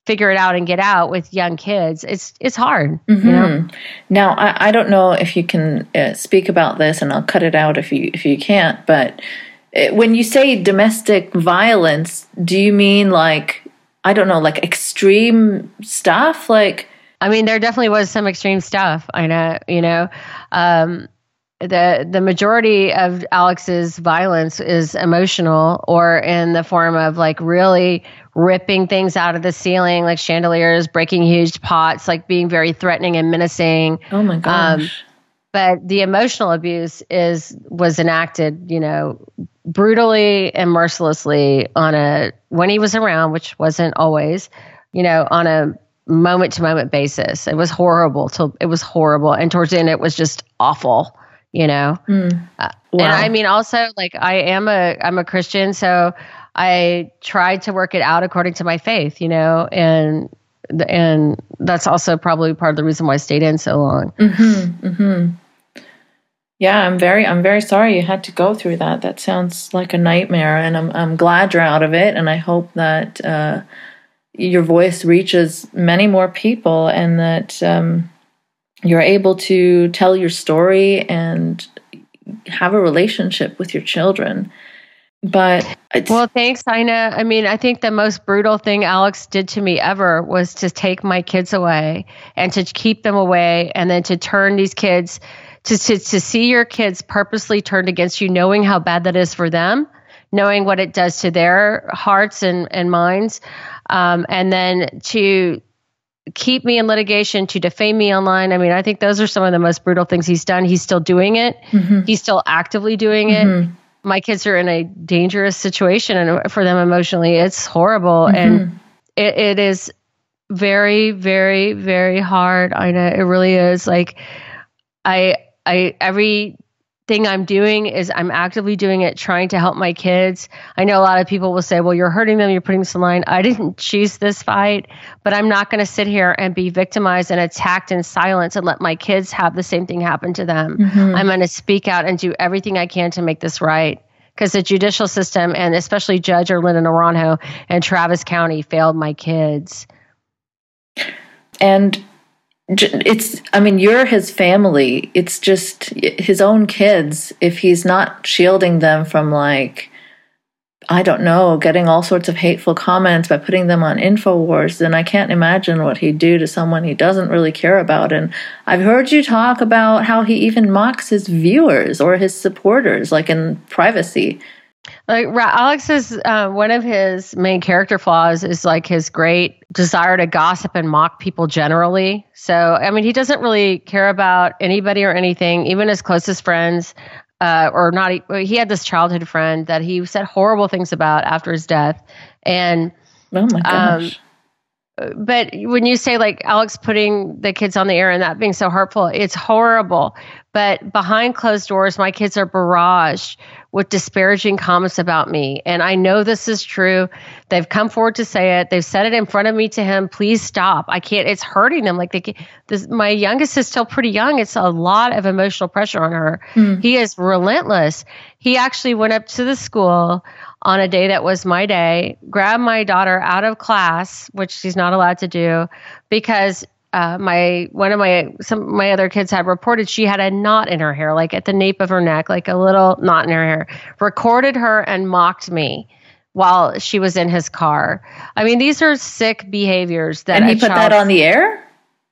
figure it out and get out with young kids it's it's hard mm-hmm. you know? now I, I don't know if you can uh, speak about this and i'll cut it out if you if you can't but when you say domestic violence do you mean like i don't know like extreme stuff like i mean there definitely was some extreme stuff i know you know um, the the majority of Alex's violence is emotional or in the form of like really ripping things out of the ceiling like chandeliers, breaking huge pots, like being very threatening and menacing. Oh my um, gosh. Um, but the emotional abuse is was enacted, you know, brutally and mercilessly on a when he was around, which wasn't always, you know, on a moment to moment basis. It was horrible. Till it was horrible, and towards the end, it was just awful. You know, mm. uh, wow. and I mean, also like I am a I'm a Christian, so I tried to work it out according to my faith. You know, and and that's also probably part of the reason why I stayed in so long. Mm-hmm, mm-hmm. Yeah, I'm very I'm very sorry you had to go through that. That sounds like a nightmare, and I'm I'm glad you're out of it, and I hope that uh, your voice reaches many more people, and that um, you're able to tell your story and have a relationship with your children. But well, thanks, Ina. I mean, I think the most brutal thing Alex did to me ever was to take my kids away and to keep them away, and then to turn these kids to to, to see your kids purposely turned against you, knowing how bad that is for them, knowing what it does to their hearts and and minds, um, and then to keep me in litigation to defame me online. I mean, I think those are some of the most brutal things he's done. He's still doing it. Mm-hmm. He's still actively doing it. Mm-hmm my kids are in a dangerous situation and for them emotionally it's horrible mm-hmm. and it, it is very very very hard i know it really is like i i every thing i'm doing is i'm actively doing it trying to help my kids i know a lot of people will say well you're hurting them you're putting this in line i didn't choose this fight but i'm not going to sit here and be victimized and attacked in silence and let my kids have the same thing happen to them mm-hmm. i'm going to speak out and do everything i can to make this right because the judicial system and especially Judge Orlinda Naranjo and Travis County failed my kids. And it's, I mean, you're his family. It's just his own kids. If he's not shielding them from like I don't know, getting all sorts of hateful comments by putting them on InfoWars, then I can't imagine what he'd do to someone he doesn't really care about. And I've heard you talk about how he even mocks his viewers or his supporters, like in privacy. Like Alex is uh, one of his main character flaws is like his great desire to gossip and mock people generally. So I mean, he doesn't really care about anybody or anything, even his closest friends uh, or not. He had this childhood friend that he said horrible things about after his death, and oh my um, gosh. Um, but when you say like Alex putting the kids on the air and that being so hurtful, it's horrible. But behind closed doors, my kids are barraged with disparaging comments about me. And I know this is true. They've come forward to say it. They've said it in front of me to him. Please stop. I can't, it's hurting them. Like they, this, my youngest is still pretty young. It's a lot of emotional pressure on her. Mm. He is relentless. He actually went up to the school on a day that was my day, grabbed my daughter out of class, which she's not allowed to do because uh, my one of my some my other kids had reported she had a knot in her hair, like at the nape of her neck, like a little knot in her hair. Recorded her and mocked me while she was in his car. I mean, these are sick behaviors that. And he put that on the air.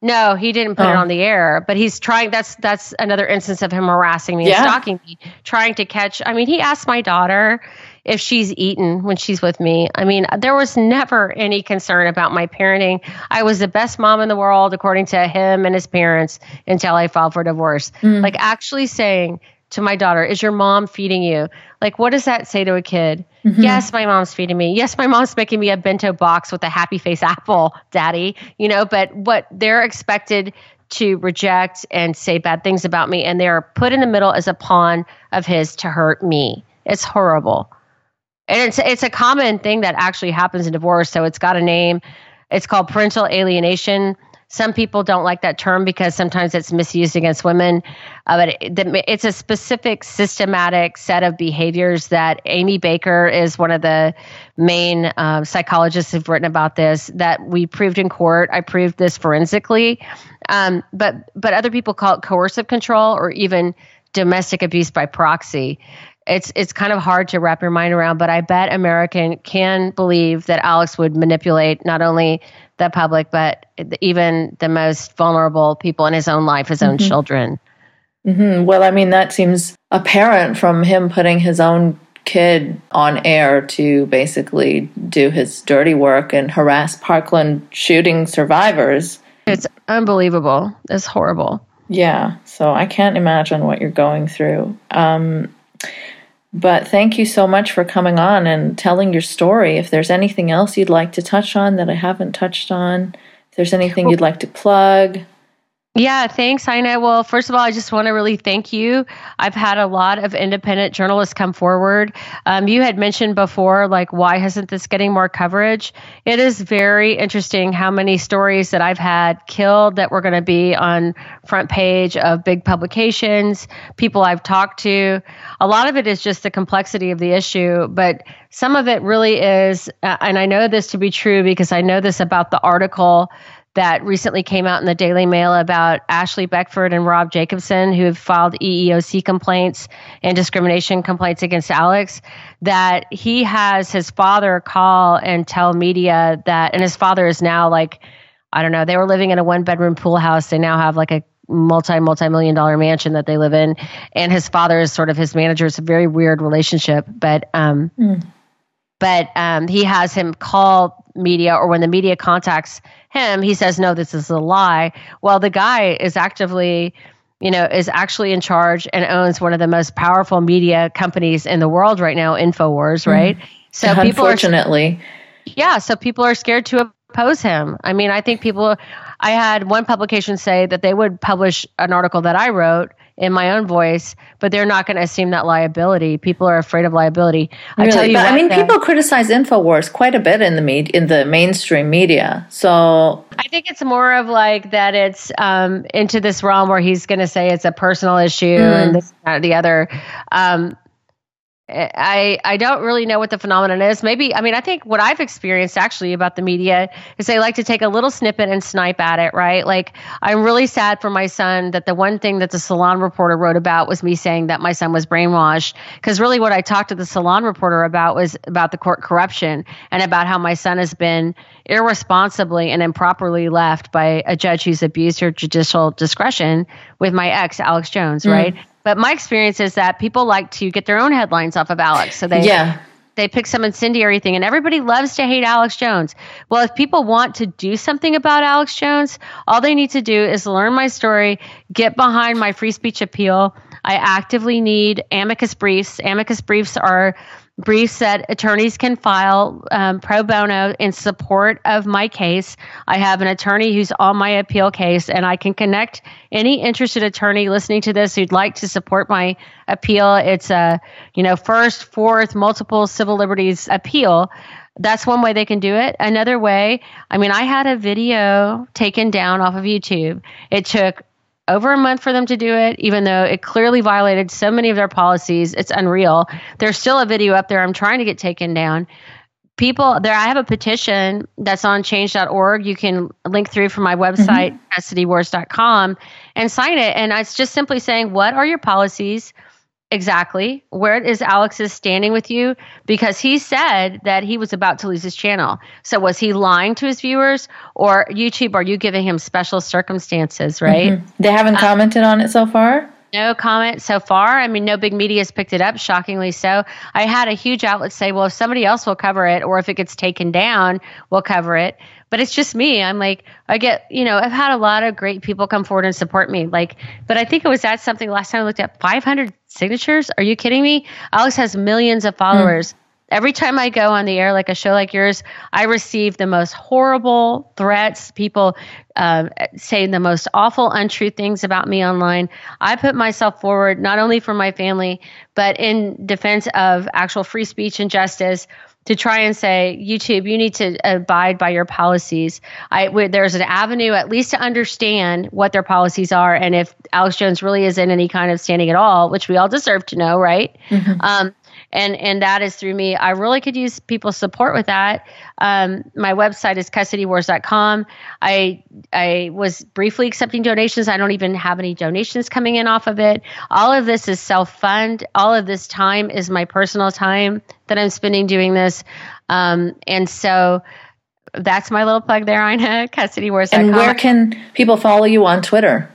No, he didn't put oh. it on the air, but he's trying. That's that's another instance of him harassing me yeah. and stalking me, trying to catch. I mean, he asked my daughter if she's eaten when she's with me. I mean, there was never any concern about my parenting. I was the best mom in the world, according to him and his parents, until I filed for divorce. Mm. Like actually saying to my daughter, Is your mom feeding you? Like, what does that say to a kid? Mm-hmm. Yes, my mom's feeding me. Yes, my mom's making me a bento box with a happy face apple, daddy. You know, but what they're expected to reject and say bad things about me, and they're put in the middle as a pawn of his to hurt me. It's horrible and it's it's a common thing that actually happens in divorce. So it's got a name. It's called parental alienation. Some people don't like that term because sometimes it's misused against women, uh, but it, it's a specific systematic set of behaviors that Amy Baker is one of the main uh, psychologists who've written about this. That we proved in court. I proved this forensically, um, but but other people call it coercive control or even domestic abuse by proxy it's it's kind of hard to wrap your mind around, but I bet American can believe that Alex would manipulate not only the public but even the most vulnerable people in his own life, his own mm-hmm. children. Mm-hmm. Well, I mean that seems apparent from him putting his own kid on air to basically do his dirty work and harass Parkland shooting survivors. It's unbelievable. It's horrible. Yeah, so I can't imagine what you're going through. Um, but thank you so much for coming on and telling your story. If there's anything else you'd like to touch on that I haven't touched on, If there's anything you'd like to plug. Yeah, thanks, Ina. Well, first of all, I just want to really thank you. I've had a lot of independent journalists come forward. Um, you had mentioned before, like, why hasn't this getting more coverage? It is very interesting how many stories that I've had killed that were going to be on front page of big publications, people I've talked to. A lot of it is just the complexity of the issue, but some of it really is, uh, and I know this to be true because I know this about the article that recently came out in the Daily Mail about Ashley Beckford and Rob Jacobson, who have filed EEOC complaints and discrimination complaints against Alex, that he has his father call and tell media that, and his father is now like, I don't know, they were living in a one bedroom pool house. They now have like a multi multi million dollar mansion that they live in, and his father is sort of his manager. It's a very weird relationship, but um, mm. but um, he has him call media, or when the media contacts him, he says, no, this is a lie. Well, the guy is actively, you know, is actually in charge and owns one of the most powerful media companies in the world right now, InfoWars, mm. right? Mm. So unfortunately. People are, yeah, so people are scared to oppose him. I mean, I think people I had one publication say that they would publish an article that I wrote in my own voice, but they're not going to assume that liability. People are afraid of liability. Really? I tell you, but, I mean, the, people criticize Infowars quite a bit in the med- in the mainstream media. So I think it's more of like that. It's um, into this realm where he's going to say it's a personal issue mm. and this and the other. Um, I I don't really know what the phenomenon is. Maybe I mean I think what I've experienced actually about the media is they like to take a little snippet and snipe at it, right? Like I'm really sad for my son that the one thing that the Salon reporter wrote about was me saying that my son was brainwashed because really what I talked to the Salon reporter about was about the court corruption and about how my son has been irresponsibly and improperly left by a judge who's abused her judicial discretion with my ex Alex Jones, mm. right? But my experience is that people like to get their own headlines off of Alex. So they yeah. they pick some incendiary thing and everybody loves to hate Alex Jones. Well, if people want to do something about Alex Jones, all they need to do is learn my story, get behind my free speech appeal. I actively need amicus briefs. Amicus briefs are briefs that attorneys can file um, pro bono in support of my case. I have an attorney who's on my appeal case, and I can connect any interested attorney listening to this who'd like to support my appeal. It's a you know first, fourth, multiple civil liberties appeal. That's one way they can do it. Another way, I mean, I had a video taken down off of YouTube. It took over a month for them to do it, even though it clearly violated so many of their policies. It's unreal. There's still a video up there I'm trying to get taken down. People there, I have a petition that's on change.org. You can link through from my website, mm-hmm. custodywars.com, and sign it. And it's just simply saying, what are your policies? Exactly where is Alex's standing with you because he said that he was about to lose his channel. So was he lying to his viewers or YouTube are you giving him special circumstances, right? Mm-hmm. They haven't um, commented on it so far? No comment so far. I mean, no big media has picked it up, shockingly so. I had a huge outlet say, well, if somebody else will cover it or if it gets taken down, we'll cover it but it's just me. I'm like, I get, you know, I've had a lot of great people come forward and support me. Like, but I think it was at something last time I looked at 500 signatures. Are you kidding me? Alex has millions of followers. Mm. Every time I go on the air, like a show like yours, I receive the most horrible threats. People uh, saying the most awful, untrue things about me online. I put myself forward not only for my family, but in defense of actual free speech and justice to try and say YouTube, you need to abide by your policies. I there's an avenue at least to understand what their policies are, and if Alex Jones really is in any kind of standing at all, which we all deserve to know, right? Mm-hmm. Um, and and that is through me. I really could use people's support with that. Um, my website is custodywars.com. I I was briefly accepting donations. I don't even have any donations coming in off of it. All of this is self fund. All of this time is my personal time that I'm spending doing this, um, and so that's my little plug there, Ina. [LAUGHS] CustodyWars.com. And where can people follow you on Twitter?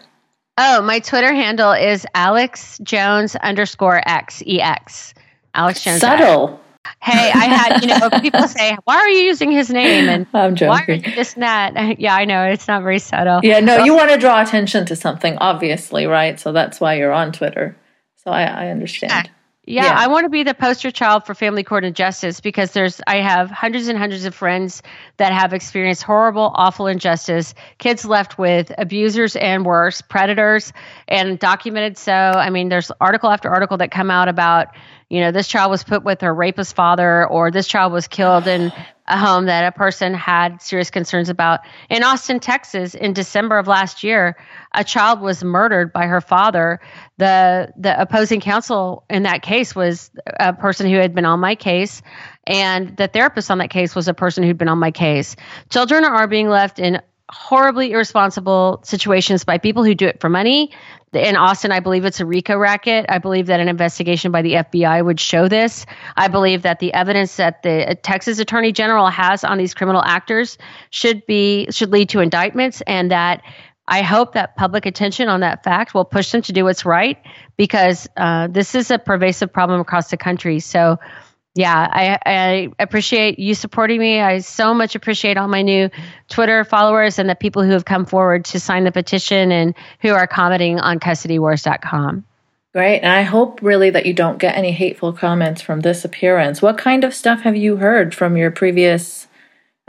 Oh, my Twitter handle is Alex Jones underscore X E X. Alex Jones. Subtle. Hey, I had, you know, people say, why are you using his name? And I'm joking. Why are you this and that? [LAUGHS] Yeah, I know. It's not very subtle. Yeah, no, you want to draw attention to something, obviously, right? So that's why you're on Twitter. So I, I understand. Yeah. Yeah, yeah, I want to be the poster child for family court injustice because there's I have hundreds and hundreds of friends that have experienced horrible, awful injustice. Kids left with abusers and worse, predators, and documented so. I mean, there's article after article that come out about you know, this child was put with her rapist father, or this child was killed in a home that a person had serious concerns about. In Austin, Texas, in December of last year, a child was murdered by her father. The the opposing counsel in that case was a person who had been on my case, and the therapist on that case was a person who'd been on my case. Children are being left in horribly irresponsible situations by people who do it for money. In Austin, I believe it's a RICO racket. I believe that an investigation by the FBI would show this. I believe that the evidence that the Texas Attorney General has on these criminal actors should be should lead to indictments and that I hope that public attention on that fact will push them to do what's right because uh, this is a pervasive problem across the country. So yeah, I, I appreciate you supporting me. I so much appreciate all my new Twitter followers and the people who have come forward to sign the petition and who are commenting on custodywars.com. Great. And I hope really that you don't get any hateful comments from this appearance. What kind of stuff have you heard from your previous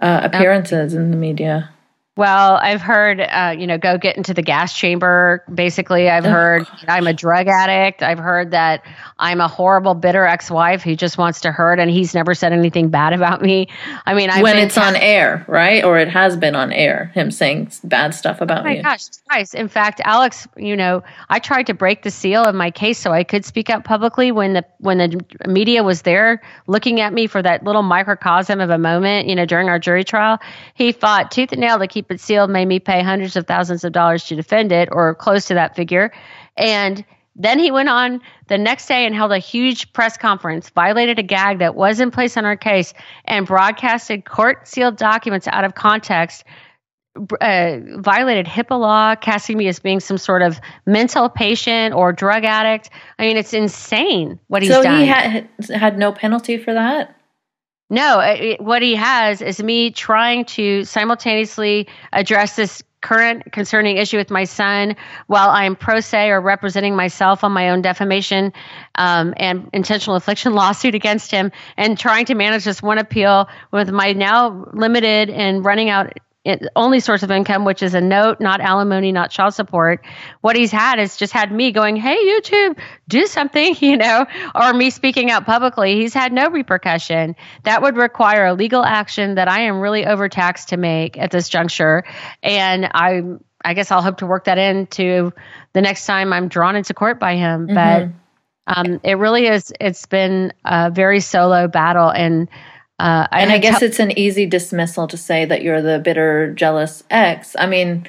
uh, appearances in the media? Well, I've heard, uh, you know, go get into the gas chamber. Basically, I've oh, heard gosh. I'm a drug addict. I've heard that I'm a horrible, bitter ex-wife who just wants to hurt, and he's never said anything bad about me. I mean, I've when it's t- on air, right, or it has been on air, him saying bad stuff about oh my you. gosh, twice. In fact, Alex, you know, I tried to break the seal of my case so I could speak up publicly when the when the media was there looking at me for that little microcosm of a moment, you know, during our jury trial. He fought tooth and nail to keep keep it sealed made me pay hundreds of thousands of dollars to defend it or close to that figure. And then he went on the next day and held a huge press conference, violated a gag that was in place on our case, and broadcasted court sealed documents out of context. Uh, violated HIPAA law, casting me as being some sort of mental patient or drug addict. I mean, it's insane what he's so done. So he had had no penalty for that. No, it, what he has is me trying to simultaneously address this current concerning issue with my son while I'm pro se or representing myself on my own defamation um, and intentional infliction lawsuit against him and trying to manage this one appeal with my now limited and running out only source of income, which is a note, not alimony, not child support. What he's had is just had me going, Hey, YouTube, do something, [LAUGHS] you know, or me speaking out publicly. He's had no repercussion. That would require a legal action that I am really overtaxed to make at this juncture. And I, I guess I'll hope to work that into the next time I'm drawn into court by him. Mm-hmm. But um, it really is, it's been a very solo battle. And uh, and I, I guess it's an easy dismissal to say that you're the bitter, jealous ex. I mean,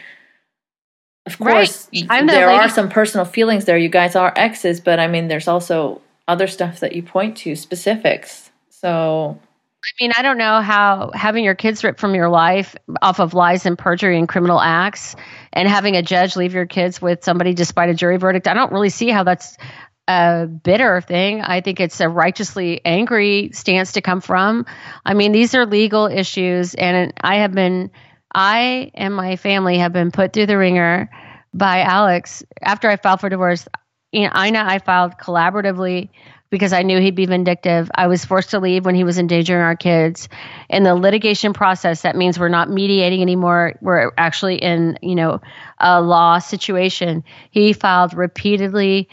of course, right. the there lady. are some personal feelings there. You guys are exes, but I mean, there's also other stuff that you point to, specifics. So, I mean, I don't know how having your kids ripped from your life off of lies and perjury and criminal acts and having a judge leave your kids with somebody despite a jury verdict, I don't really see how that's a bitter thing. I think it's a righteously angry stance to come from. I mean, these are legal issues, and I have been, I and my family have been put through the ringer by Alex after I filed for divorce. You know, Ina, I filed collaboratively because I knew he'd be vindictive. I was forced to leave when he was endangering our kids. In the litigation process, that means we're not mediating anymore. We're actually in, you know, a law situation. He filed repeatedly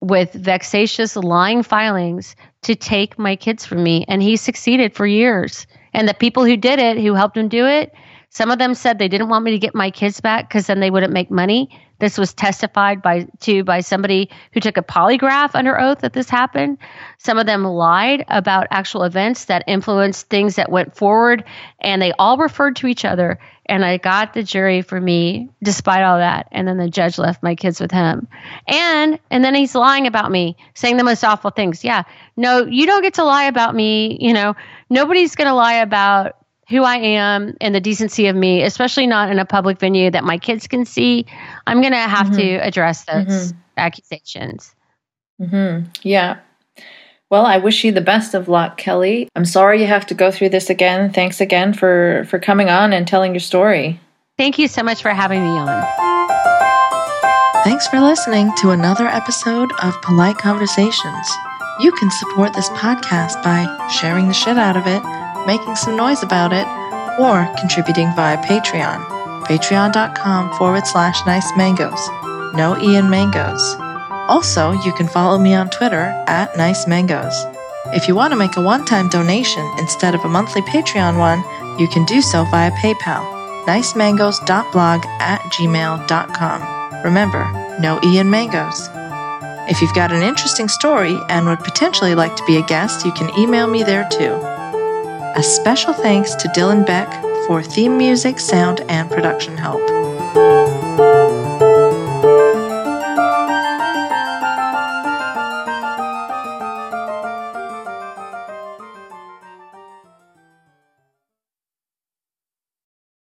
with vexatious lying filings to take my kids from me. And he succeeded for years. And the people who did it who helped him do it some of them said they didn't want me to get my kids back because then they wouldn't make money this was testified by to by somebody who took a polygraph under oath that this happened. Some of them lied about actual events that influenced things that went forward, and they all referred to each other. And I got the jury for me despite all that. And then the judge left my kids with him. And and then he's lying about me, saying the most awful things. Yeah. No, you don't get to lie about me. You know, nobody's gonna lie about who I am and the decency of me, especially not in a public venue that my kids can see, I'm going to have mm-hmm. to address those mm-hmm. accusations. Mm-hmm. Yeah. Well, I wish you the best of luck, Kelly. I'm sorry you have to go through this again. Thanks again for for coming on and telling your story. Thank you so much for having me on. Thanks for listening to another episode of Polite Conversations. You can support this podcast by sharing the shit out of it, making some noise about it, or contributing via Patreon. Patreon.com forward slash nice mangoes. No Ian Mangoes. Also, you can follow me on Twitter at Nice Mangoes. If you want to make a one time donation instead of a monthly Patreon one, you can do so via PayPal. nicemangoes.blog at gmail.com. Remember, no E Ian Mangoes. If you've got an interesting story and would potentially like to be a guest, you can email me there too. A special thanks to Dylan Beck for theme music, sound, and production help.